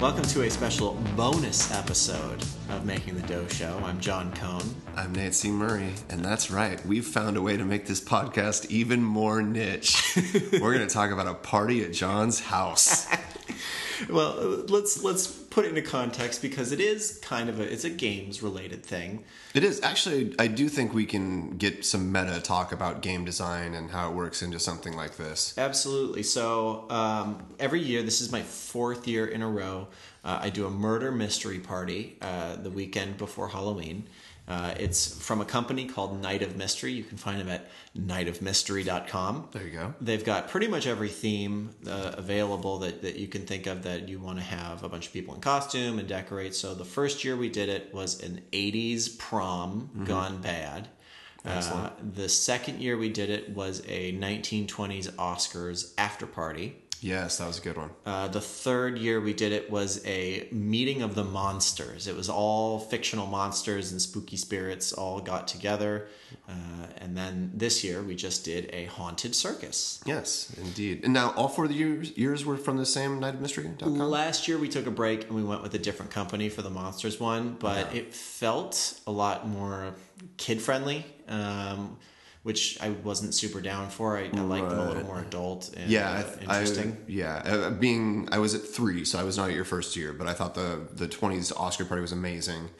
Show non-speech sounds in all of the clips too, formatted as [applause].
Welcome to a special bonus episode of Making the Dough Show. I'm John Cohn. I'm Nancy Murray, and that's right. We've found a way to make this podcast even more niche. [laughs] We're going to talk about a party at John's house. [laughs] Well, let's let's put it into context because it is kind of a it's a games related thing. It is actually. I do think we can get some meta talk about game design and how it works into something like this. Absolutely. So um, every year, this is my fourth year in a row. Uh, I do a murder mystery party uh, the weekend before Halloween. Uh, it's from a company called Night of Mystery. You can find them at nightofmystery.com. There you go. They've got pretty much every theme uh, available that, that you can think of that you want to have a bunch of people in costume and decorate. So the first year we did it was an 80s prom gone bad. Uh, the second year we did it was a 1920s Oscars after party. Yes, that was a good one. Uh, the third year we did it was a meeting of the monsters. It was all fictional monsters and spooky spirits all got together. Uh, and then this year we just did a haunted circus. Yes, indeed. And now all four of the years, years were from the same Night of Mystery.com? Last year we took a break and we went with a different company for the monsters one, but it felt a lot more kid friendly, um, which I wasn't super down for. I, I liked them a little more adult and Yeah, uh, I, I- interesting. yeah, uh, being I was at three, so I was not at your first year, but I thought the the twenties Oscar party was amazing.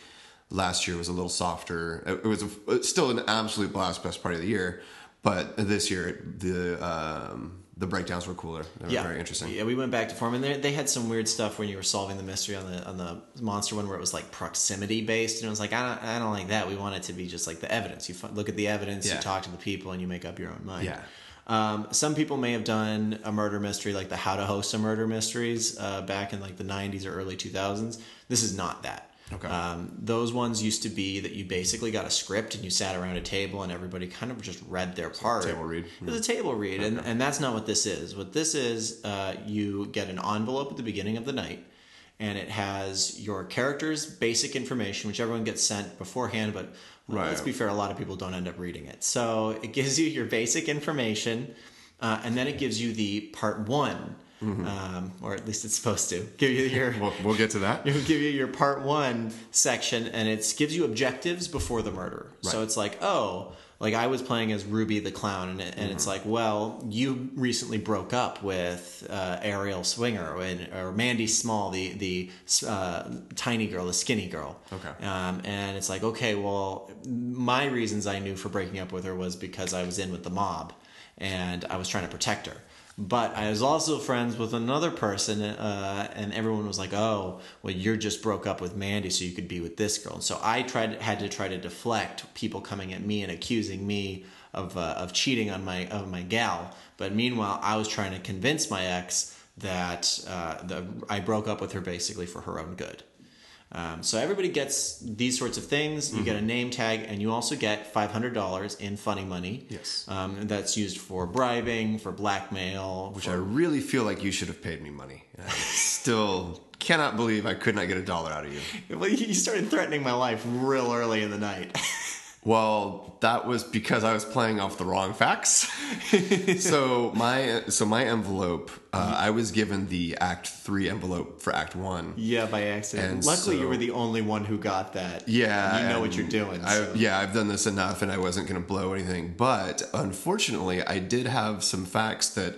Last year was a little softer. It, it was a, still an absolute blast, best party of the year. But this year the um, the breakdowns were cooler. They were yeah, very interesting. Yeah, we went back to form, and they, they had some weird stuff when you were solving the mystery on the on the monster one, where it was like proximity based, and it was like I don't, I don't like that. We want it to be just like the evidence. You fi- look at the evidence, Yeah. you talk to the people, and you make up your own mind. Yeah. Um, some people may have done a murder mystery like the How to Host a Murder Mysteries uh, back in like the '90s or early 2000s. This is not that. Okay. Um, those ones used to be that you basically got a script and you sat around a table and everybody kind of just read their part. table read. It was a table read, and, and that's not what this is. What this is, uh, you get an envelope at the beginning of the night, and it has your character's basic information, which everyone gets sent beforehand, but well, let's be fair, a lot of people don't end up reading it. So it gives you your basic information, uh, and then it gives you the part one, um, or at least it's supposed to give you your. We'll, we'll get to that. It'll [laughs] give you your part one section, and it gives you objectives before the murder. So it's like, oh, like I was playing as Ruby the clown, and, and it's like, well, you recently broke up with uh, Ariel Swinger and, or Mandy Small, the the uh, tiny girl, the skinny girl. Okay. Um, and it's like, okay, well, my reasons I knew for breaking up with her was because I was in with the mob, and I was trying to protect her. But I was also friends with another person, uh, and everyone was like, "Oh, well, you're just broke up with Mandy, so you could be with this girl." And so I tried, had to try to deflect people coming at me and accusing me of uh, of cheating on my of my gal. But meanwhile, I was trying to convince my ex that uh, the, I broke up with her basically for her own good. Um, so everybody gets these sorts of things. You get Mm-hmm. a name tag, and you also get five hundred dollars in funny money. Yes. um, and that's used for bribing, for blackmail. Which for- I really feel like you should have paid me money. I still [laughs] cannot believe I could not get a dollar out of you. well, you started threatening my life real early in the night. [laughs] Well, that was because I was playing off the wrong facts. [laughs] so my so my envelope, uh, I was given the Act Three envelope for Act One. yeah, by accident. And Luckily, you were the only one who got that. Yeah, you know what you're doing. I, so. Yeah, I've done this enough, and I wasn't going to blow anything. But unfortunately, I did have some facts that.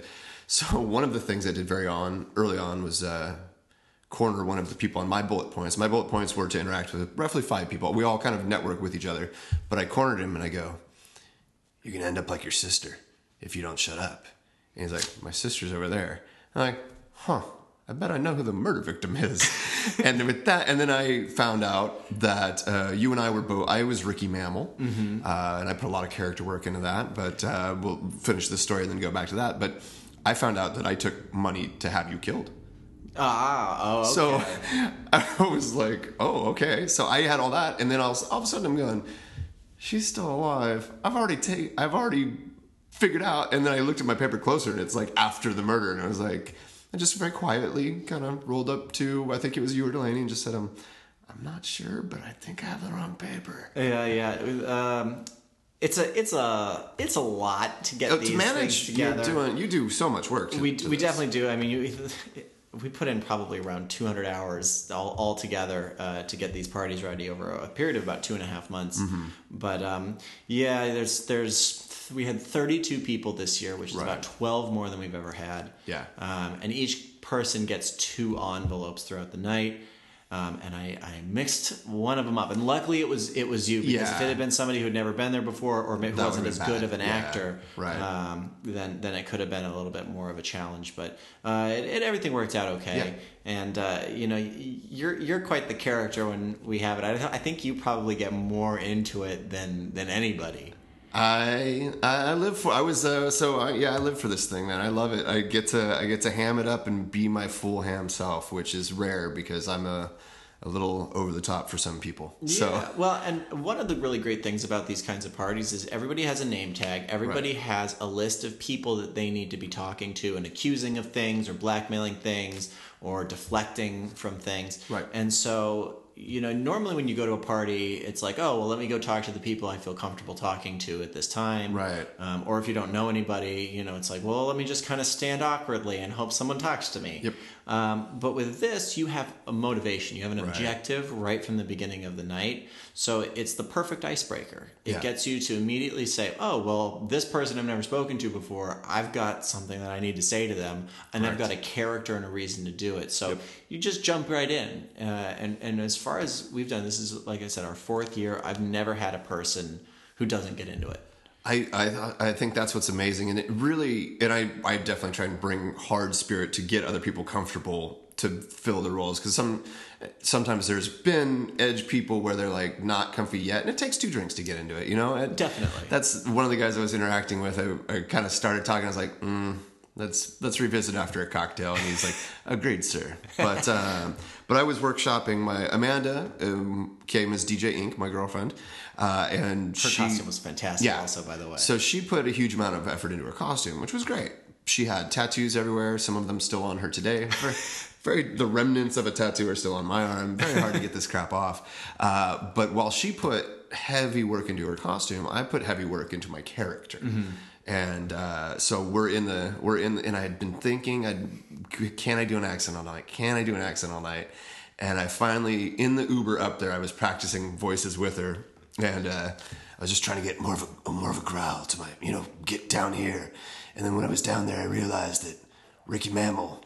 So one of the things I did very on early on was uh, corner one of the people on my bullet points. My bullet points were to interact with roughly five people. We all kind of network with each other. But I cornered him, and I go, "You're going to end up like your sister if you don't shut up." And he's like, "My sister's over there." I'm like, "Huh." I bet I know who the murder victim is. [laughs] and with that, and then I found out that uh, you and I were both. I was Ricky Mammal, uh, and I put a lot of character work into that. But uh, we'll finish the story and then go back to that. But I found out that I took money to have you killed. Ah, oh, okay. So [laughs] I was like, oh, okay. So I had all that, and then all, all of a sudden I'm going, she's still alive. I've already take, I've already figured out. And then I looked at my paper closer, and it's like after the murder, and I was like, I just very quietly kind of rolled up to, I think it was you or Delaney, and just said, um, I'm not sure, but I think I have the wrong paper. yeah, yeah. Um, it's a, it's a, it's a lot to get Uh, these to manage, things you're together. doing, you do so much work. To, we to we this. definitely do. I mean, you, we put in probably around 200 hours all, all together uh, to get these parties ready over a period of about two and a half months. Mm-hmm. But um, yeah, there's there's we had 32 people this year, which is Right. about 12 more than we've ever had. Yeah. Um, and each person gets two envelopes throughout the night. Um, and I, I mixed one of them up, and luckily it was it was you because if it had been somebody who had never been there before or maybe wasn't as been good of an Yeah. actor, Right. um, then then it could have been a little bit more of a challenge. But uh, it, it, everything worked out okay. Yeah. And uh, you know you're you're quite the character when we have it. I, I think you probably get more into it than than anybody. I I live for I was uh, so I, yeah I live for this thing man I love it I get to I get to ham it up and be my full ham self which is rare because I'm a a little over the top for some people so Yeah. Well, and one of the really great things about these kinds of parties is everybody has a name tag. Everybody has a list of people that they need to be talking to and accusing of things or blackmailing things or deflecting from things. Right. And so, you know, normally when you go to a party, it's like, oh, well, let me go talk to the people I feel comfortable talking to at this time. Right. Um, or if you don't know anybody, you know, it's like, well, let me just kind of stand awkwardly and hope someone talks to me. Yep. Um, but with this, you have a motivation. You have an Right. objective right from the beginning of the night. So it's the perfect icebreaker. It Yeah. gets you to immediately say, oh, well, this person I've never spoken to before, I've got something that I need to say to them, and I've got a character and a reason to do it. So you just jump right in. Uh, and, and as far as we've done, this is, like I said, our fourth year. I've never had a person who doesn't get into it. I, I I think that's what's amazing, and it really, and I, I definitely try and bring hard spirit to get other people comfortable to fill the roles because some sometimes there's been edge people where they're like not comfy yet, and it takes two drinks to get into it, you know. And Definitely. that's one of the guys I was interacting with. I, I kind of started talking. I was like, mm, let's let's revisit after a cocktail, and he's like, [laughs] agreed, sir. But um, but I was workshopping my Amanda um, came as DJ Ink, my girlfriend, uh, and Her she costume was fantastic, yeah. also, by the way. So she put a huge amount of effort into her costume, which was great. She had tattoos everywhere. Some of them still on her today. [laughs] Very, very the remnants of a tattoo are still on my arm. Very hard to get this crap off. Uh, but while she put heavy work into her costume, I put heavy work into my character. And uh, so we're in the we're in, and I had been thinking, I can I do an accent all night? Can I do an accent all night? And I finally, in the Uber up there, I was practicing voices with her, and uh, I was just trying to get more of a more of a growl to my, you know, get down here. And then when I was down there, I realized that Ricky Mammal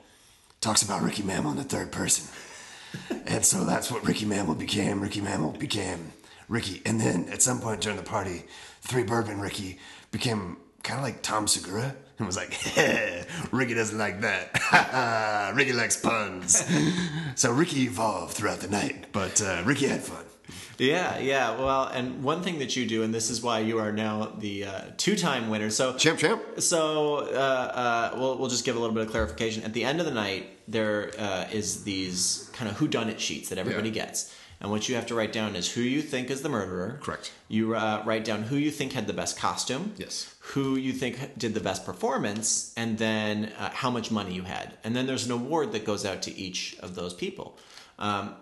talks about Ricky Mammal in the third person, [laughs] and so that's what Ricky Mammal became. Ricky Mammal became Ricky, and then at some point during the party, Three Bourbon Ricky became kind of like Tom Segura. And was like, [laughs] Ricky doesn't like that. [laughs] Ricky likes puns. so Ricky evolved throughout the night, but uh, Ricky had fun. Yeah, yeah. Well, and one thing that you do, and this is why you are now the uh, two-time winner. So, Champ, champ. so uh, uh, we'll we'll just give a little bit of clarification. At the end of the night, there uh, is these kind of whodunit sheets that everybody Yeah. gets, and what you have to write down is who you think is the murderer. Correct. You uh, write down who you think had the best costume. Yes. Who you think did the best performance, and then uh, how much money you had, and then there's an award that goes out to each of those people. Um,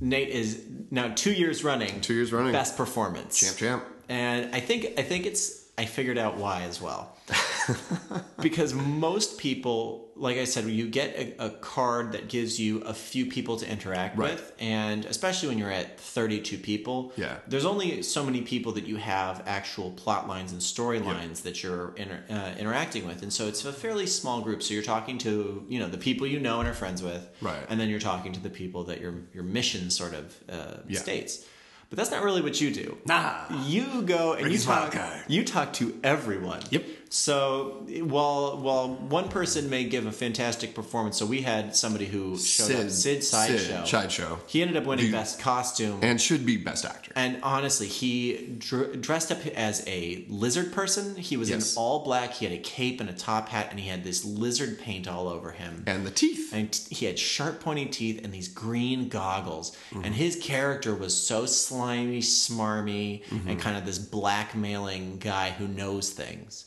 Nate is now two years running. Two years running. Best performance. Champ, champ. And I think I think it's I figured out why as well. [laughs] [laughs] because most people, like I said, you get a, a card that gives you a few people to interact Right. with, and especially when you're at 32 people, Yeah. there's only so many people that you have actual plot lines and storylines that you're inter, uh, interacting with, and so it's a fairly small group. So you're talking to you know the people you know and are friends with, Right. and then you're talking to the people that your your mission sort of uh, Yeah. states. But that's not really what you do. Nah. You go and you talk. You talk to everyone. Yep. So while while one person may give a fantastic performance, so we had somebody who showed up, Sid Sideshow. Sideshow. He ended up winning The- best costume. And should be best actor. And honestly, he dr- dressed up as a lizard person. He was Yes. in all black. He had a cape and a top hat, and he had this lizard paint all over him. And the teeth. And t- he had sharp, pointy teeth and these green goggles. Mm-hmm. And his character was so slimy, smarmy, mm-hmm. and kind of this blackmailing guy who knows things.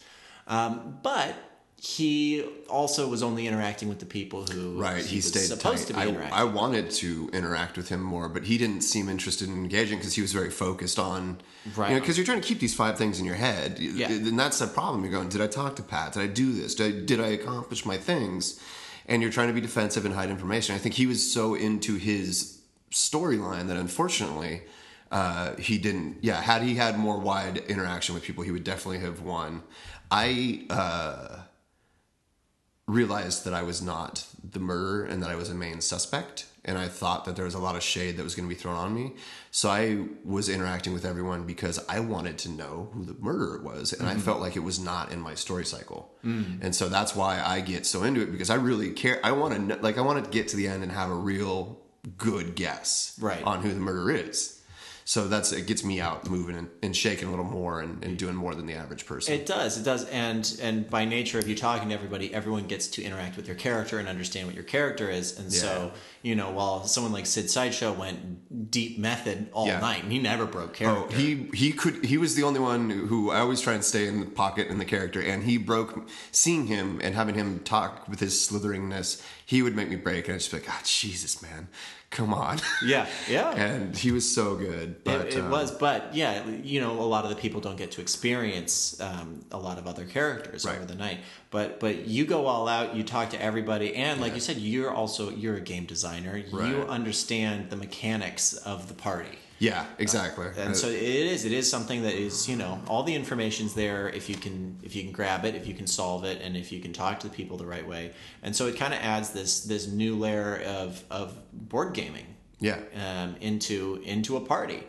Um, but he also was only interacting with the people who Right, he, was stayed supposed tight. to be I, interacting. I wanted to interact with him more, but he didn't seem interested in engaging because he was very focused on, Right. You because you're trying to keep these five things in your head, Yeah. and that's the problem. You're going, did I talk to Pat? Did I do this? Did I, did I accomplish my things? and you're trying to be defensive and hide information. I think he was so into his storyline that unfortunately uh, he didn't. Yeah, had he had more wide interaction with people, he would definitely have won. I uh, realized that I was not the murderer and that I was a main suspect. And I thought that there was a lot of shade that was going to be thrown on me. So I was interacting with everyone because I wanted to know who the murderer was. And I felt like it was not in my story cycle. And so that's why I get so into it because I really care. I want to, like, I want to get to the end and have a real good guess Right. on who the murderer is. So that's it gets me out moving and, and shaking a little more and, and doing more than the average person. It does, it does, and and by nature of you talking to everybody, everyone gets to interact with your character and understand what your character is, and so you know, while someone like Sid Sideshow went deep method all Yeah. night, and he never broke character. Oh, he he could he was the only one who I always try and stay in the pocket in the character, and he broke. Seeing him and having him talk with his slitheringness, he would make me break, and I'd just be like, "God, Jesus, man, come on!" [laughs] yeah, yeah. and he was so good. But it, it um, was, but yeah, you know, a lot of the people don't get to experience um, a lot of other characters Right. over the night. But but you go all out, you talk to everybody, and like you said, you're also you're a game designer. You Right. understand the mechanics of the party. Yeah, exactly. and Uh, so it is it is something that is you know all the information's there if you can if you can grab it if you can solve it and if you can talk to the people the right way and so it kind of adds this this new layer of of board gaming yeah, um, into into a party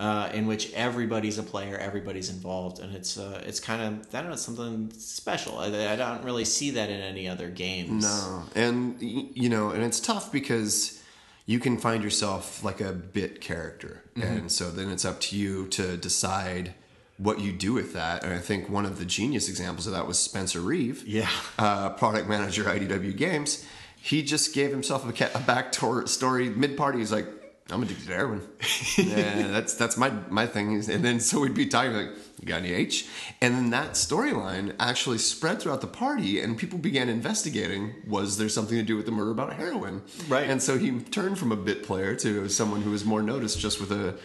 uh, in which everybody's a player everybody's involved and it's uh, it's kind of I don't know something special I, I don't really see that in any other games No, and you know, and it's tough because you can find yourself like a bit character, Mm-hmm. and so then it's up to you to decide what you do with that. And I think one of the genius examples of that was Spencer Reeve, Yeah. uh, product manager IDW Games. He just gave himself a, ca- a back tor- story mid party. He's like, "I'm addicted to heroin. [laughs] yeah, that's that's my my thing." And then so we'd be talking like, "You got any H?" And then that storyline actually spread throughout the party, and people began investigating: was there something to do with the murder about heroin? Right. And so he turned from a bit player to someone who was more noticed just with a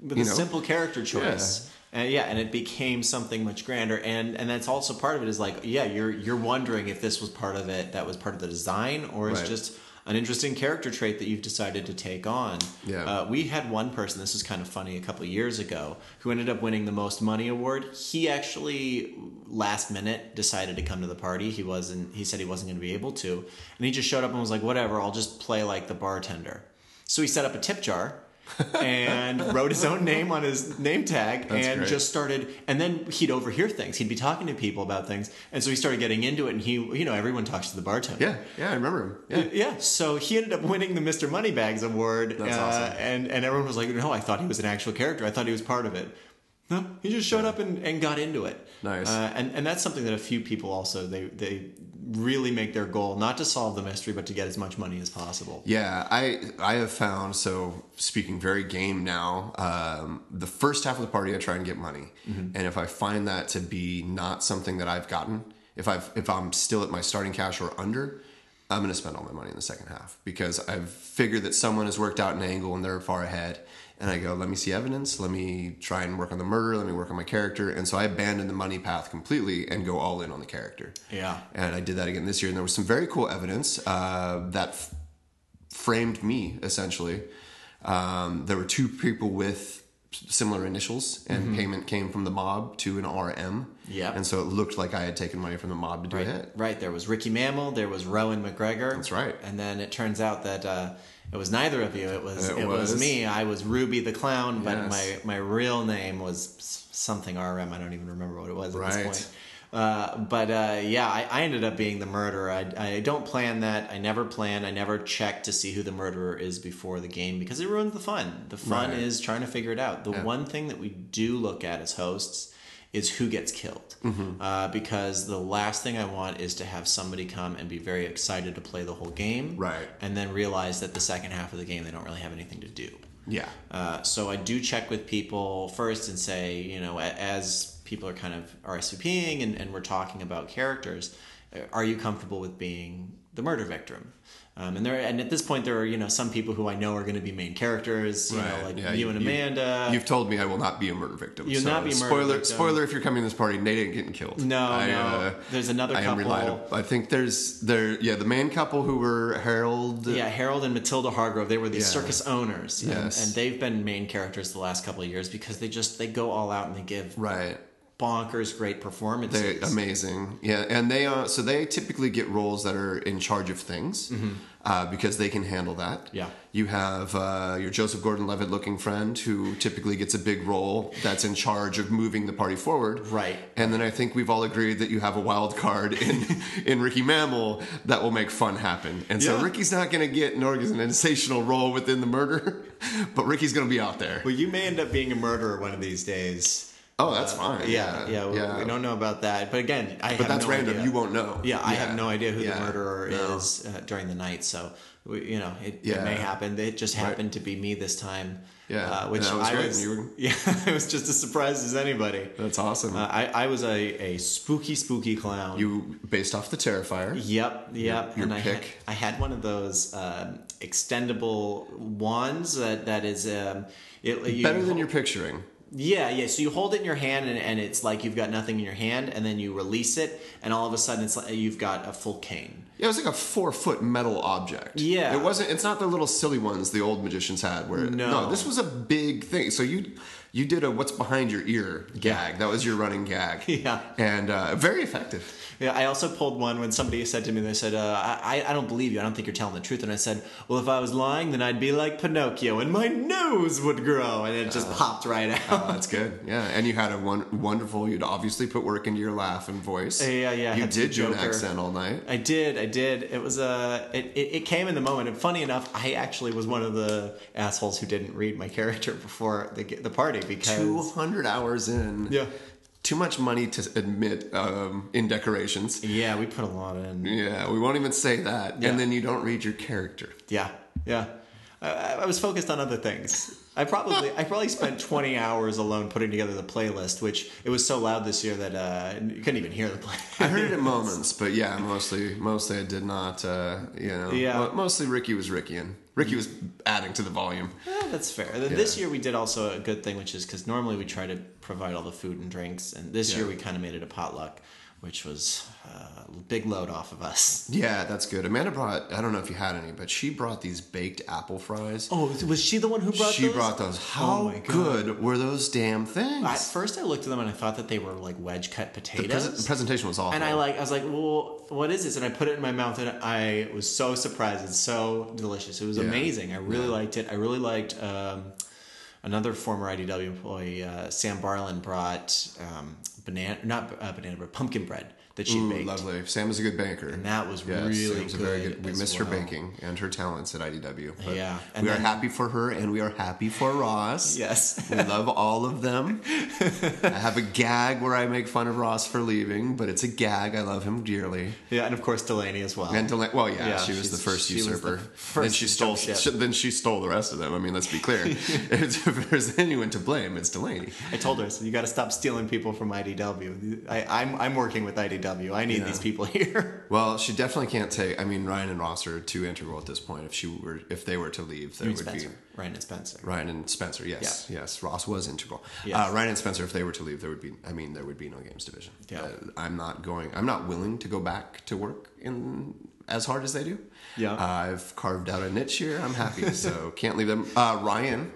with a know? simple character choice. And yeah, and it became something much grander, and and that's also part of it is like yeah, you're you're wondering if this was part of it that was part of the design, or it's just an interesting character trait that you've decided to take on. Yeah. Uh, we had one person. This is kind of funny. A couple of years ago, who ended up winning the most money award. He actually last minute decided to come to the party. He wasn't. He said he wasn't going to be able to, and he just showed up and was like, "Whatever, I'll just play like the bartender." So he set up a tip jar. And wrote his own name on his name tag That's and great. just started and then he'd overhear things he'd be talking to people about things and so he started getting into it and he you know everyone talks to the bartender yeah yeah I remember him yeah yeah, so he ended up winning the Mr. Moneybags award, That's uh, awesome. and and everyone was like, "No, I thought he was an actual character. I thought he was part of it." No, he just showed up and, and got into it. Nice. uh, and and that's something that a few people also they they really make their goal not to solve the mystery, but to get as much money as possible. Yeah, I I have found so speaking very game now. Um, the first half of the party, I try and get money, Mm-hmm. and if I find that to be not something that I've gotten, if I've if I'm still at my starting cash or under, I'm going to spend all my money in the second half because I've figured that someone has worked out an angle and they're far ahead. And I go, let me see evidence. Let me try and work on the murder. Let me work on my character. And so I abandoned the money path completely and go all in on the character. Yeah. And I did that again this year, and there was some very cool evidence uh, that f- framed me essentially. Um, there were two people with similar initials, and payment came from the mob to an RM. Yeah. And so it looked like I had taken money from the mob to do a hit. Right. There was Ricky Mammal. There was Rowan McGregor. That's right. And then it turns out that uh, it was neither of you. It was It it, was. was. me. I was Ruby the Clown, but Yes. my my real name was something RM. I don't even remember what it was at Right. this point. Uh, but uh, yeah, I, I ended up being the murderer. I, I don't plan that. I never plan. I never check to see who the murderer is before the game because it ruins the fun. The fun Right. is trying to figure it out. The one thing that we do look at as hosts is who gets killed. Mm-hmm. Uh, because the last thing I want is to have somebody come and be very excited to play the whole game. Right. And then realize that the second half of the game they don't really have anything to do. Yeah. Uh, so I do check with people first and say, you know, as people are kind of RSVPing and, and we're talking about characters, are you comfortable with being the murder victim? Um, and there, and at this point, there are you know some people who I know are going to be main characters. You know, like yeah, you, you- and Amanda. You've told me I will not be a murder victim. You'll so not be spoiler, victim. Spoiler: If you're coming to this party, Nate ain't getting killed. No, I, no. uh, There's another I am couple. reliable. I think there's there. Yeah, the main couple who were Harold. Yeah, Harold and Matilda Hargrove. They were the Yeah. circus owners, and- and, they've been main characters the last couple of years because they just they go all out and they give Right. Bonkers great performances. They're amazing. Yeah, and they are so they typically get roles that are in charge of things uh, because they can handle that. Mm-hmm. Yeah. You have uh, your Joseph Gordon-Levitt looking friend who typically gets a big role that's in charge of moving the party forward. Right. And then I think we've all agreed that you have a wild card in [laughs] in Ricky Mammal that will make fun happen. And so Yeah. Ricky's not going to get an organizational role within the murder, [laughs] but Ricky's going to be out there. Well, you may end up being a murderer one of these days. Oh, that's fine. Yeah, yeah, we, we don't know about that. But again, I But have that's no random. idea. You won't know. Yeah, I have no idea who Yeah. the murderer No. is uh, during the night. So, we, you know, it, Yeah. it may happen. It just Right. happened to be me this time. Yeah, uh, which was I great. was. You were- [laughs] Yeah, I was just as surprised as anybody. That's awesome. Uh, I, I was a, a spooky, spooky clown. You based off the Terrifier. Yep, yep. your and I had, pick. I had one of those um, extendable wands that that is um, it, you Better than hold- you're picturing. Yeah, yeah. So you hold it in your hand, and, and it's like you've got nothing in your hand, and then you release it, and all of a sudden it's like you've got a full cane. Yeah, it was like a four foot metal object. Yeah. It wasn't it's not the little silly ones the old magicians had where No. this was a big thing. So you you did a what's behind your ear gag. That was your running gag. [laughs] Yeah. And uh, very effective. Yeah, I also pulled one when somebody said to me, they said, uh, I, I don't believe you. I don't think you're telling the truth. And I said, well, if I was lying, then I'd be like Pinocchio and my nose would grow. And it just popped right out. Oh, that's good. Yeah. And you had a one, wonderful you'd obviously put work into your laugh and voice. Yeah, yeah, You did do an accent all night. I did, I did. It was uh, it, it, it came in the moment. And funny enough, I actually was one of the assholes who didn't read my character [laughs] before the the party because Two hundred hours in. Yeah. Too much money to admit um, in decorations. yeah, we put a lot in. Yeah, we won't even say that. Yeah. And then you don't read your character. Yeah, yeah. I, I was focused on other things. I probably I probably spent [laughs] 20 hours alone putting together the playlist, which it was so loud this year that uh, you couldn't even hear the playlist. I heard it in [laughs] moments, but yeah, mostly mostly I did not. Uh, you know, Yeah. mostly Ricky was Ricky and Ricky was adding to the volume. Yeah, that's fair. Then This year we did also a good thing, which is because normally we try to provide all the food and drinks, and this year we kind of made it a potluck, which was uh, a big load off of us. [laughs] Yeah, that's good. Amanda brought. I don't know if you had any, but she brought these baked apple fries. Oh, was she the one who brought she those? brought those. How my God. good were those damn things? At first, I looked at them and I thought that they were like wedge cut the, potatoes. pres- the presentation was awful. And I like, I was like, well, what is this? And I put it in my mouth, and I was so surprised. It's so delicious. It was amazing. I really liked it. I really liked um, another former IDW employee, uh, Sam Barlin, brought um, banana, not uh, banana bread, pumpkin bread that she Ooh, baked. lovely. Sam is a good banker, And that was Yes, really a good. very good. We as miss her banking and her talents at IDW. But Yeah, we and are happy for her, and we are happy for Ross. [laughs] Yes. We love all of them. [laughs] I have a gag where I make fun of Ross for leaving, but it's a gag. I love him dearly. Yeah, and of course Delaney as well. And Delaney, well, yeah, Yeah, she was the first she the usurper. first then she stole. jump ship. sh- then she stole the rest of them. I mean, let's be clear. [laughs] if there's anyone to blame, it's Delaney. I told her, I said, you got to stop stealing people from IDW. I, I'm, I'm working with IDW. I need Yeah. these people [laughs] here. Well, she definitely can't take. I mean, Ryan and Ross are too integral at this point. If she were, if they were to leave, there would Spencer. be Ryan and Spencer. Ryan and Spencer. Yes, yes. Ross was integral. Yes. Uh, Ryan and Spencer, if they were to leave, there would be. I mean, there would be no games division. Yeah. Uh, I'm not going. I'm not willing to go back to work in as hard as they do. Yeah. Uh, I've carved out a niche here. I'm happy. [laughs] so can't leave them. Uh, Ryan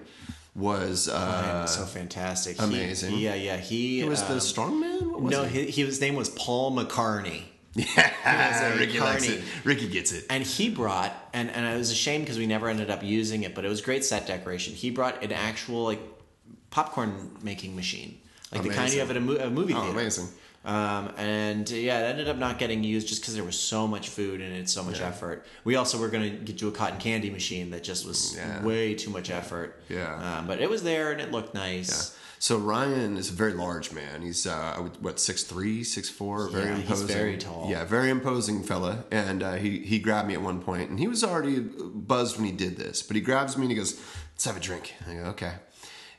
was. Uh, so fantastic. He- amazing. yeah, yeah. He, he was um, the strongman. Was no, he? he, he, his name was Paul McCartney. [laughs] Yeah, a Ricky likes it. Ricky gets it. And he brought, and, and I was ashamed because we never ended up using it, but it was great set decoration. He brought an actual like popcorn making machine, like the kind you have at a, mo- a movie Oh, theater. amazing. Um, and uh, yeah, it ended up not getting used just because there was so much food and it's so much effort. We also were going to get you a cotton candy machine that just was Yeah. way too much effort. Yeah. Um, but it was there and it looked nice. So Ryan is a very large man. He's uh, what six three, six four, very Yeah, he's imposing. very tall. Yeah, very imposing fella. And uh, he he grabbed me at one point, and he was already buzzed when he did this. But he grabs me and he goes, "Let's have a drink." I go, "Okay."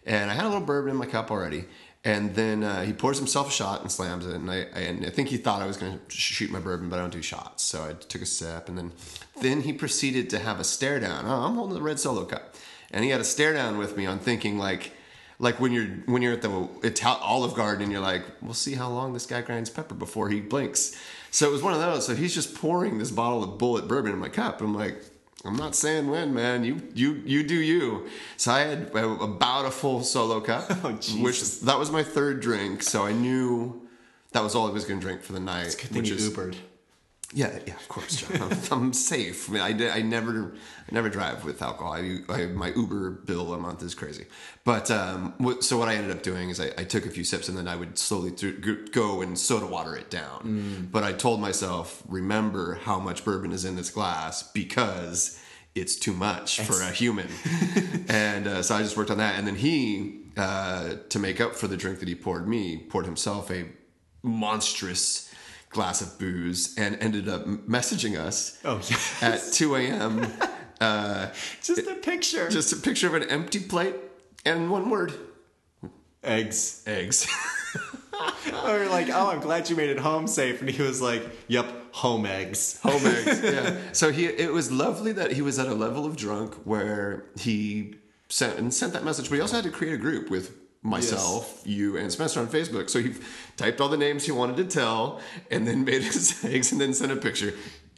And I had a little bourbon in my cup already. And then uh, he pours himself a shot and slams it. And I, I, and I think he thought I was going to shoot my bourbon, but I don't do shots. So I took a sip, and then then he proceeded to have a stare down. Oh, I'm holding the red solo cup, and he had a stare down with me on thinking like like when you're when you're at the Ital- Olive Garden and you're like, we'll see how long this guy grinds pepper before he blinks. So it was one of those. So he's just pouring this bottle of Bulleit bourbon in my cup. I'm like, I'm not saying when, man. You you you do you. So I had about a full solo cup, [laughs] Oh, which that was my third drink. So I knew that was all I was going to drink for the night. Good thing which you is Ubered. Yeah, yeah, of course, John. I'm, [laughs] I'm safe. I mean, I, I never, I never drive with alcohol. I, I, my Uber bill a month is crazy. But um, what, so what I ended up doing is I, I took a few sips and then I would slowly through, go- and soda water it down. But I told myself, remember how much bourbon is in this glass because it's too much for a human. [laughs] and uh, so I just worked on that. And then he, uh, to make up for the drink that he poured me, poured himself a monstrous glass of booze and ended up messaging us Oh, yeah. [laughs] at 2 a.m. Uh, [laughs] just a picture. just a picture of an empty plate and one word eggs. eggs. [laughs] Or like, oh, I'm glad you made it home safe. And he was like, yep, home eggs. home eggs. Yeah. So he, it was lovely that he was at a level of drunk where he sent and sent that message, but he also had to create a group with myself, you, and Spencer on Facebook. So he typed all the names he wanted to tell, and then made his [laughs] eggs, and then sent a picture.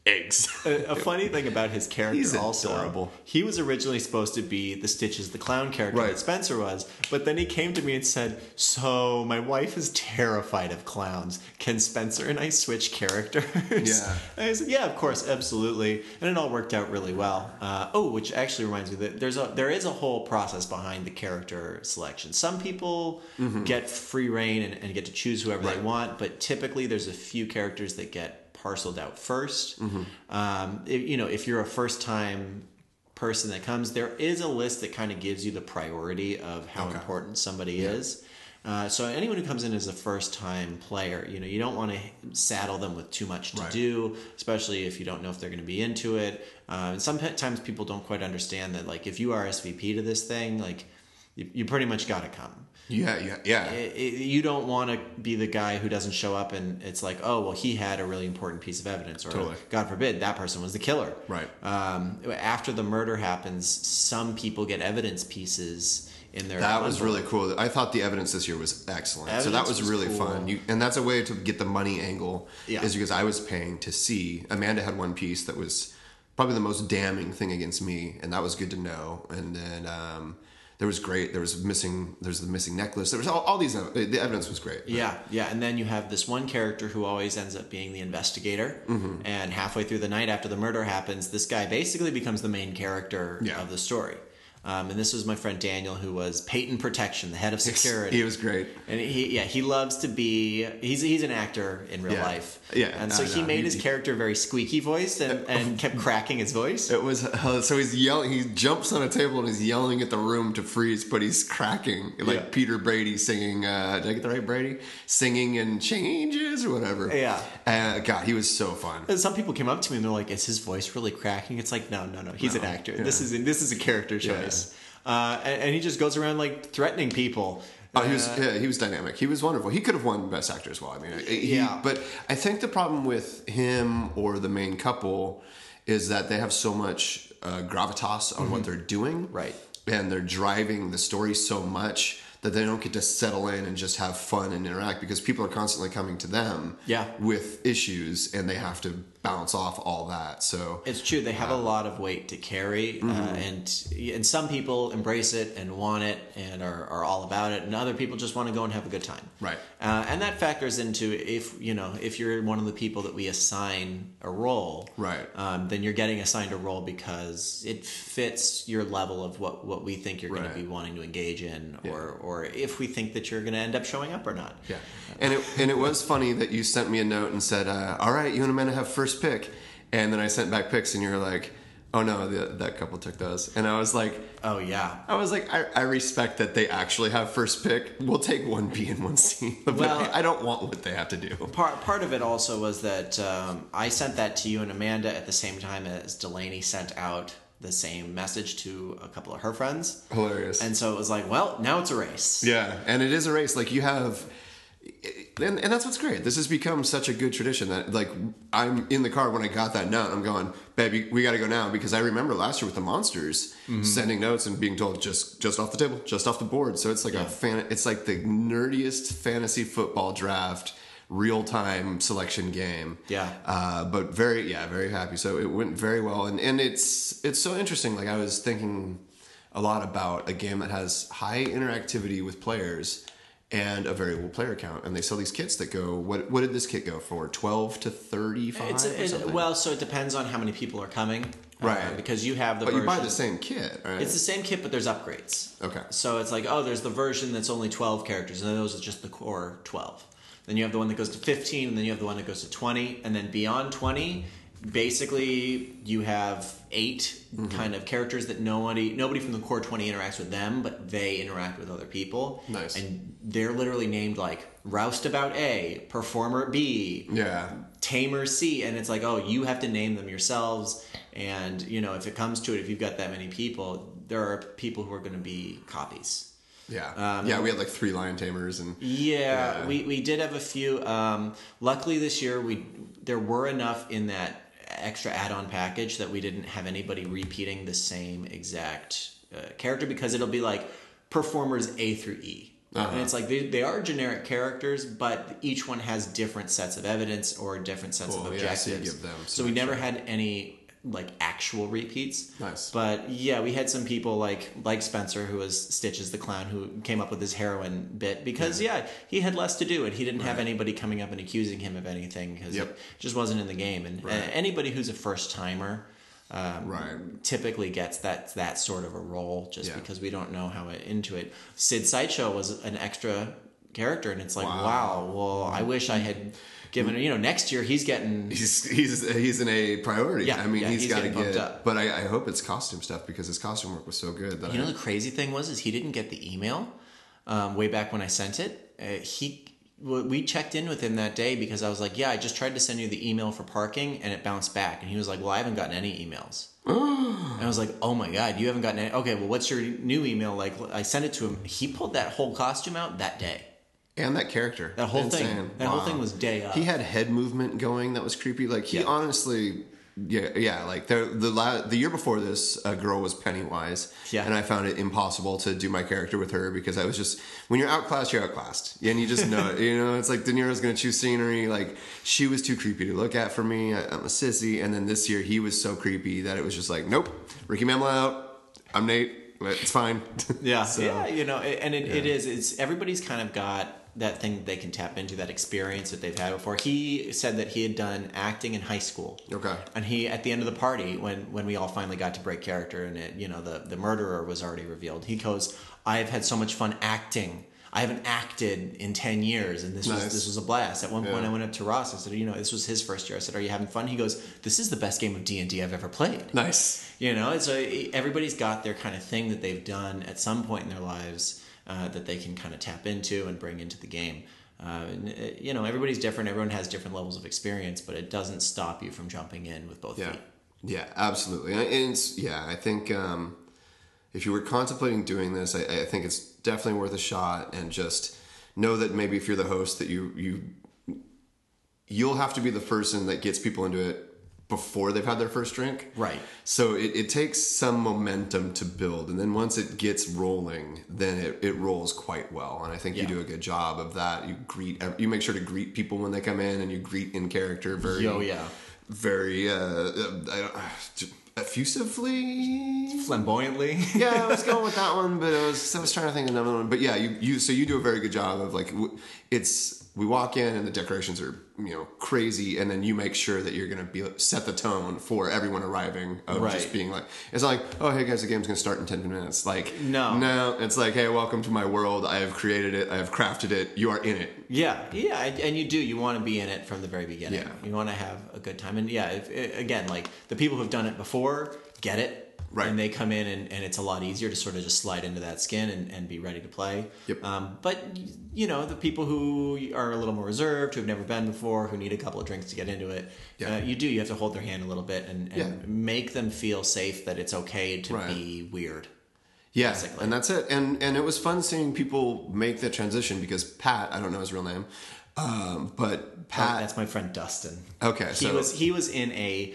Eggs. [laughs] A, a funny thing about his character He's also, adorable. he was originally supposed to be the Stitches the Clown character Right. that Spencer was, but then he came to me and said, "So my wife is terrified of clowns. Can Spencer and I switch characters?" Yeah. [laughs] And I said, "Yeah, of course, absolutely." And it all worked out really well. Uh, oh, which actually reminds me that there's a there is a whole process behind the character selection. Some people get free reign and, and get to choose whoever they Mm-hmm. Want, but typically there's a few characters that get parceled out 1st Mm-hmm. Um, if, you know, if you're a first time person that comes, there is a list that kind of gives you the priority of how Okay. important somebody is. Uh, so anyone who comes in as a first time player, you know, you don't want to saddle them with too much to Right. do, especially if you don't know if they're going to be into it. Uh, and sometimes people don't quite understand that, like, if you RSVP to this thing, like, you, you pretty much got to come Yeah, yeah, yeah. it, it, you don't want to be the guy who doesn't show up and it's like oh well he had a really important piece of evidence or Totally. god forbid that person was the killer Right. um, after the murder happens some people get evidence pieces in their That was really cool. I thought the evidence this year was excellent. so that was was really cool. fun. You, and that's a way to get the money angle. Yeah. Is because I was paying to see. Amanda had one piece that was probably the most damning thing against me, and that was good to know. And then um, there was great. There was missing. There's the missing necklace. There was all, all these. The evidence was great. Yeah, yeah, and then you have this one character who always ends up being the investigator, Mm-hmm. and halfway through the night after the murder happens, this guy basically becomes the main character Yeah. of the story. Um, and this was my friend Daniel, who was Peyton Protection, the head of security. He was great. And he, yeah, he loves to be. He's he's an actor in real Yeah. life. Yeah, and no, so he no, made he- his character very squeaky voiced and, and kept cracking his voice. It was uh, so he's yelling. He jumps on a table and he's yelling at the room to freeze, but he's cracking like Yeah. Peter Brady singing. Uh, did I get the right Brady? Singing and changes or whatever. Yeah. Uh, God, he was so fun. And some people came up to me and they're like, "Is his voice really cracking?" It's like, no, no, no. He's an actor. yeah. This is this is a character choice. Uh, and, and he just goes around like threatening people. Oh, he was Uh, yeah, he was dynamic. He was wonderful. He could have won Best Actor as well. I mean, he, Yeah. But I think the problem with him or the main couple is that they have so much uh, gravitas on what they're doing, Mm-hmm. Right. And they're driving the story so much that they don't get to settle in and just have fun and interact because people are constantly coming to them, Yeah. with issues, and they have to bounce off all that. So It's true. They have a lot of weight to carry, uh, Mm-hmm. and and some people embrace it and want it and are, are all about it, and other people just want to go and have a good time. Right. Uh, and that factors into if you know if you're one of the people that we assign a role. Right. Um, then you're getting assigned a role because it fits your level of what what we think you're going to be wanting to engage in, or or if we think that you're going to end up showing up or not. Yeah, and it and it was funny that you sent me a note and said, uh, "All right, you and Amanda have first pick," and then I sent back picks, and you were like, "Oh no, the, that couple took those," and I was like, Oh yeah. I was like, I, I respect that they actually have first pick. We'll take one B and one C, [laughs] but Well- I, I don't want what they have to do. Part part of it also was that um, I sent that to you and Amanda at the same time as Delaney sent out the same message to a couple of her friends. Hilarious. And so it was like, well, now it's a race. Yeah, and it is a race. Like you have, and, and that's what's great. This has become such a good tradition that like I'm in the car when I got that note. I'm going, baby, we got to go now because I remember last year with the monsters sending notes and being told just just off the table, just off the board. So it's like a fan. It's like the nerdiest fantasy football draft. Real time selection game, Yeah. Uh, but very, yeah, very happy. So it went very well, and and it's it's so interesting. Like I was thinking a lot about a game that has high interactivity with players and a variable player count. And they sell these kits that go. What what did this kit go for? Twelve to thirty five. It's a, it, well, so it depends on how many people are coming, uh, Right. because you have the but version. you buy the same kit, right? It's the same kit, but there's upgrades. Okay. So it's like, oh, there's the version that's only 12 characters, and those are just the core 12. Then you have the one that goes to 15, and then you have the one that goes to 20, and then beyond 20, basically you have 8 Mm-hmm. kind of characters that nobody nobody from the core 20 interacts with them, but they interact with other people. Nice. And they're literally named like Roustabout A, Performer B, yeah. Tamer C, and it's like, oh, you have to name them yourselves. And you know, if it comes to it, if you've got that many people, there are people who are going to be copies. Yeah. Um, yeah, we had like three lion tamers and Yeah, Yeah. we we did have a few. Um, luckily, this year we there were enough in that extra add-on package that we didn't have anybody repeating the same exact uh, character because it'll be like performers A through E. Uh-huh. And it's like they, they are generic characters, but each one has different sets of evidence or different sets Cool, of yeah, so objectives. give them so we never had any like actual repeats. Nice. But yeah, we had some people like like Spencer, who was Stitches the clown, who came up with his heroin bit because yeah, he had less to do and he didn't have anybody coming up and accusing him of anything because Yep. it just wasn't in the game. And uh, Right. anybody who's a first timer. Um, Right. typically gets that that sort of a role just Yeah. because we don't know how it, into it. Sid Sideshow was an extra character, and it's like, Wow. wow. Well, I wish I had given. You know, next year he's getting he's he's he's in a priority. Yeah, I mean, yeah, he's he's got to get. up. But I, I hope it's costume stuff because his costume work was so good that You I, know the crazy thing was is he didn't get the email um, way back when I sent it. Uh, he we checked in with him that day because I was like, yeah, I just tried to send you the email for parking and it bounced back, and he was like, well, I haven't gotten any emails. [gasps] and I was like, oh my god, you haven't gotten any. Okay, well, what's your new email? Like, I sent it to him. He pulled that whole costume out that day. And that character. That whole thing. Insane. That whole thing was day up. He had head movement going that was creepy. Like he Yeah. honestly, yeah, yeah. Like the the la- the year before this, a girl was Pennywise. Yeah. and I found it impossible to do my character with her because I was just when you're outclassed, you're outclassed, and you just know. [laughs] it. you know, it's like De Niro's gonna choose scenery. Like she was too creepy to look at for me. I, I'm a sissy, and then this year he was so creepy that it was just like, nope, Ricky Mammal out. I'm Nate. It's fine. Yeah, [laughs] So- yeah, you know, and it, it is. It's everybody's kind of got that thing that they can tap into, that experience that they've had before. He said that he had done acting in high school. Okay. And he, at the end of the party, when when we all finally got to break character and it, you know, the the murderer was already revealed, he goes, "I have had so much fun acting." I haven't acted in ten years, and this was this was a blast. At one point, Yeah. I went up to Ross. I said, "You know, this was his first year." I said, "Are you having fun?" He goes, "This is the best game of D and I've ever played." nice. You know, it's a, everybody's got their kind of thing that they've done at some point in their lives uh, that they can kind of tap into and bring into the game. Uh, and, uh, you know, everybody's different. Everyone has different levels of experience, but it doesn't stop you from jumping in with both Yeah, feet. yeah, absolutely. And it's yeah, I think um, if you were contemplating doing this, I, I think it's definitely worth a shot. And just know that maybe if you're the host, that you you you'll have to be the person that gets people into it before they've had their first drink. Right. So it, it takes some momentum to build, and then once it gets rolling, then it, it rolls quite well. And I think you do a good job of that. You greet, you make sure to greet people when they come in, and you greet in character very, Yo, yeah. very uh, uh, I don't- effusively. Flamboyantly. [laughs] Yeah, I was going with that [laughs] one, but I was I was trying to think of another one. But yeah, you you so you do a very good job of like it's we walk in and the decorations are you know crazy, and then you make sure that you're gonna be set the tone for everyone arriving of Right. just being like it's not like oh hey guys the game's gonna start in ten minutes like No. no it's like hey welcome to my world I have created it I have crafted it you are in it Yeah, yeah, and and you do. You want to be in it from the very beginning. Yeah. You want to have a good time, and yeah, if, again, like the people who've done it before get it. Right. And they come in and, and it's a lot easier to sort of just slide into that skin and, and be ready to play. Yep. Um, but, you know, the people who are a little more reserved, who have never been before, who need a couple of drinks to get into it, Yeah. uh, you do. You have to hold their hand a little bit and, and Yeah. make them feel safe that it's okay to Right. be weird. Yeah, basically. and that's it. And and it was fun seeing people make that transition because Pat, I don't know his real name, um, but Pat. That's my friend Dustin. Okay, he so- was he was in a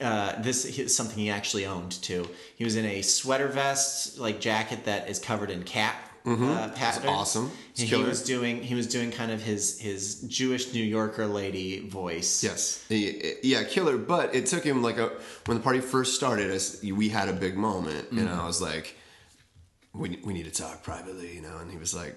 uh, this is something he actually owned too. He was in a sweater vest like jacket that is covered in cat uh, pattern. Mm-hmm. awesome. It's He was doing he was doing kind of his his Jewish New Yorker lady voice. Yes, yeah, killer. But it took him like a when the party first started. As we had a big moment, and Mm-hmm. I was like, "We we need to talk privately," you know. And he was like,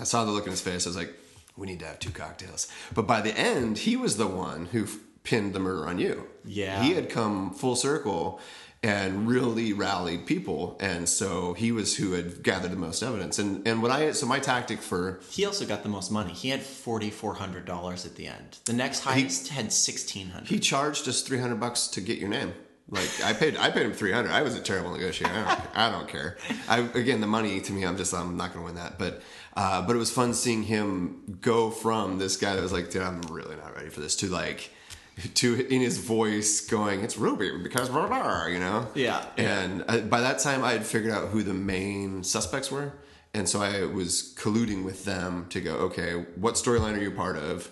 I saw the look in his face. I was like, "We need to have two cocktails." But by the end, he was the one who pinned the murder on you. Yeah. he had come full circle and really rallied people, and so he was who had gathered the most evidence. And and what I so my tactic for He also got the most money. He had forty four hundred dollars at the end. The next highest had sixteen hundred. He charged us three hundred bucks to get your name. Like I paid, I paid him three hundred. I was a terrible negotiator. I don't, I don't care. I again, the money to me, I'm just, I'm not going to win that. But, uh, but it was fun seeing him go from this guy that was like, dude, I'm really not ready for this, to like, [laughs] to in his voice going, it's Ruby because blah, blah, you know. Yeah. And uh, by that time, I had figured out who the main suspects were, and so I was colluding with them to go, okay, what storyline are you part of?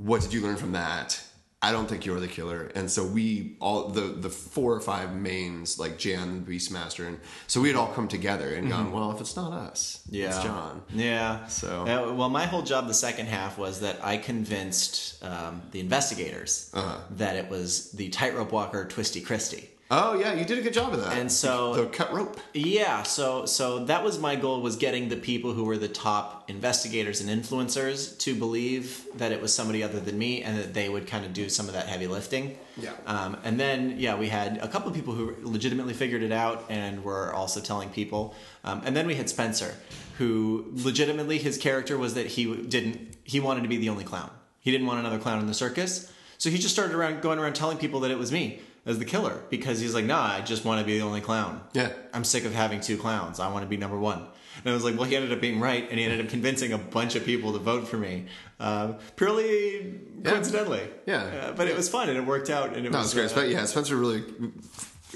what did you learn from that? I don't think you're the killer. And so we all the the four or five mains like Jan, Beastmaster, and so we had all come together and gone. Well, if it's not us, Yeah. it's John. Yeah. So- Uh, well, my whole job the second half was that I convinced um, the investigators Uh-huh. that it was the tightrope walker Twisty Christie. Oh yeah, you did a good job of that. And so- the cut rope. Yeah, so so that was my goal was getting the people who were the top investigators and influencers to believe that it was somebody other than me and that they would kind of do some of that heavy lifting. Yeah. Um, and then yeah, we had a couple of people who legitimately figured it out and were also telling people. Um, and then we had Spencer, who legitimately his character was that he didn't he wanted to be the only clown. He didn't want another clown in the circus, so he just started around going around telling people that it was me as the killer because he's like, nah, I just want to be the only clown. Yeah. I'm sick of having two clowns. I want to be number one. And I was like, well, he ended up being right, and he ended up convincing a bunch of people to vote for me, uh, purely coincidentally. Yeah. Uh, but it was fun, and it worked out. And it No, was great. uh, yeah, Spencer really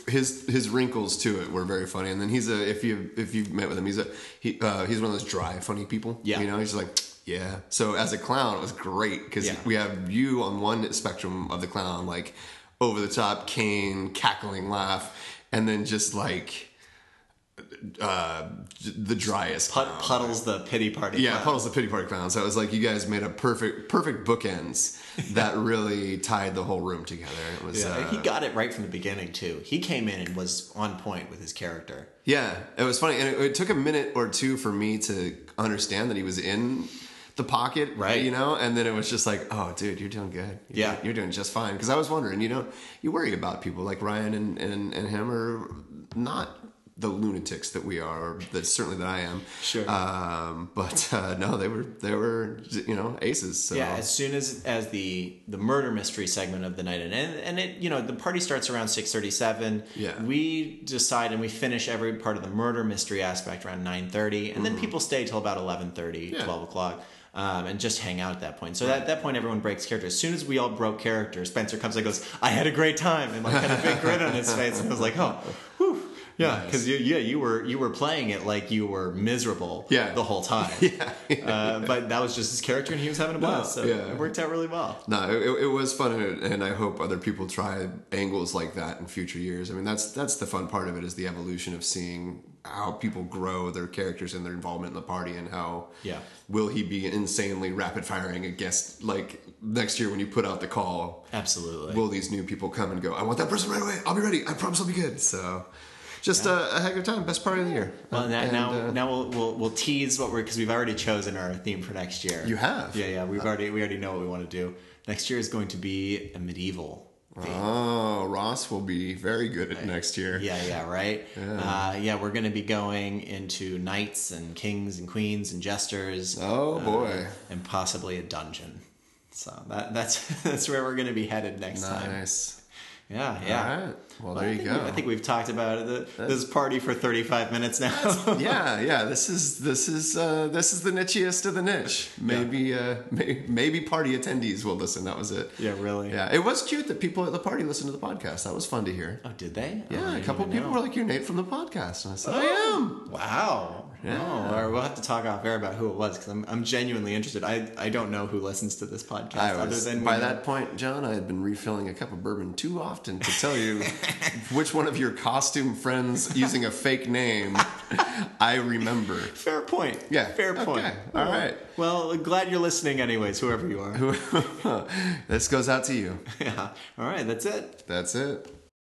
his his wrinkles to it were very funny. And then he's a if you if you've met with him, he's a he uh, he's one of those dry funny people. Yeah. you know, he's like yeah. So as a clown, it was great because Yeah. we have you on one spectrum of the clown, like over the top, cane, cackling laugh, and then just like uh the driest Put. Puddles the pity party. Yeah, clown. Puddles the Pity Party Clown. So it was like you guys made a perfect, perfect bookends [laughs] that really tied the whole room together. It was, Yeah, uh, he got it right from the beginning too. He came in and was on point with his character. yeah, it was funny, and it, it took a minute or two for me to understand that he was in the pocket, Right. You know, and then it was just like, oh, dude, you're doing good. You're Yeah. doing- you're doing just fine. Because I was wondering, you know, you worry about people like Ryan and and, and him are not the lunatics that we are, that certainly that I am. Sure. Um, but uh, no, they were they were you know aces. So. Yeah, as soon as as the the murder mystery segment of the night, and and it you know the party starts around six thirty seven. Yeah. we decide and we finish every part of the murder mystery aspect around nine thirty, and then people stay till about 11.30, Yeah. 12 o'clock. Um, and just hang out at that point. So at that point, everyone breaks character. As soon as we all broke character, Spencer comes and goes, "I had a great time," and like had a big grin on his face. And I was like, "Oh, yeah," Nice. because you, yeah, you were you were playing it like you were miserable, Yeah. the whole [laughs] time. Yeah. Uh, but that was just his character, and he was having a blast. So yeah. it worked out really well. No, it, it was fun, and, and I hope other people try angles like that in future years. I mean, that's that's the fun part of it is the evolution of seeing how people grow their characters and their involvement in the party, and how Yeah. will he be insanely rapid firing a guest like next year when you put out the call? Absolutely. Will these new people come and go? I want that person right away. I'll be ready. I promise I'll be good. So, just a, a heck of a time. Best party of the year. well, now And, now, uh, now we'll, we'll we'll tease what we're because we've already chosen our theme for next year. You have? Yeah, yeah. We've already we already know what we want to do. Next year is going to be a medieval. theme. Oh, Ross will be very good at next year. Yeah, yeah, right. Yeah, uh, yeah we're going to be going into knights and kings and queens and jesters. Oh, uh, boy. and possibly a dungeon. So that that's [laughs] that's where we're going to be headed next time. Nice. Yeah, yeah. All right. Well, there I you think go. we- I think we've talked about it, the, this party for 35 minutes now. yeah, [laughs] yeah. This is this is uh, this is the nichiest of the niche. Maybe uh, [laughs] may, maybe party attendees will listen. That was it. yeah, really. Yeah, it was cute that people at the party listened to the podcast. That was fun to hear. Oh, did they? Oh, Yeah, a couple people know. were like, "You're Nate from the podcast," and I said, "I am." Wow. Yeah. Oh, all right, we'll have to talk off air about who it was because I'm, I'm genuinely interested. I, I don't know who listens to this podcast I other was, than by know- that point, John, I had been refilling a cup of bourbon too often to tell you [laughs] which one of your costume friends using a fake name I remember. Fair point. Yeah, Fair okay, point. all Well- right. Well, glad you're listening, anyways, whoever you are. [laughs] this goes out to you. [laughs] yeah. All right, that's it. That's it.